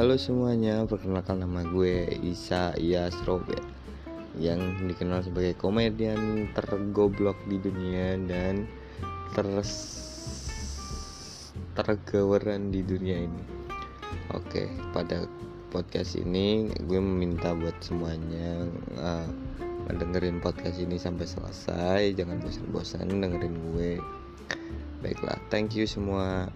Halo semuanya, perkenalkan nama gue Isa Ias Robert Yang dikenal sebagai komedian tergoblok di dunia dan ter tergaweran di dunia ini. Oke, pada podcast ini gue meminta buat semuanya eh, uh, dengerin podcast ini sampai selesai. Jangan bosan-bosan dengerin gue. Baiklah, thank you semua.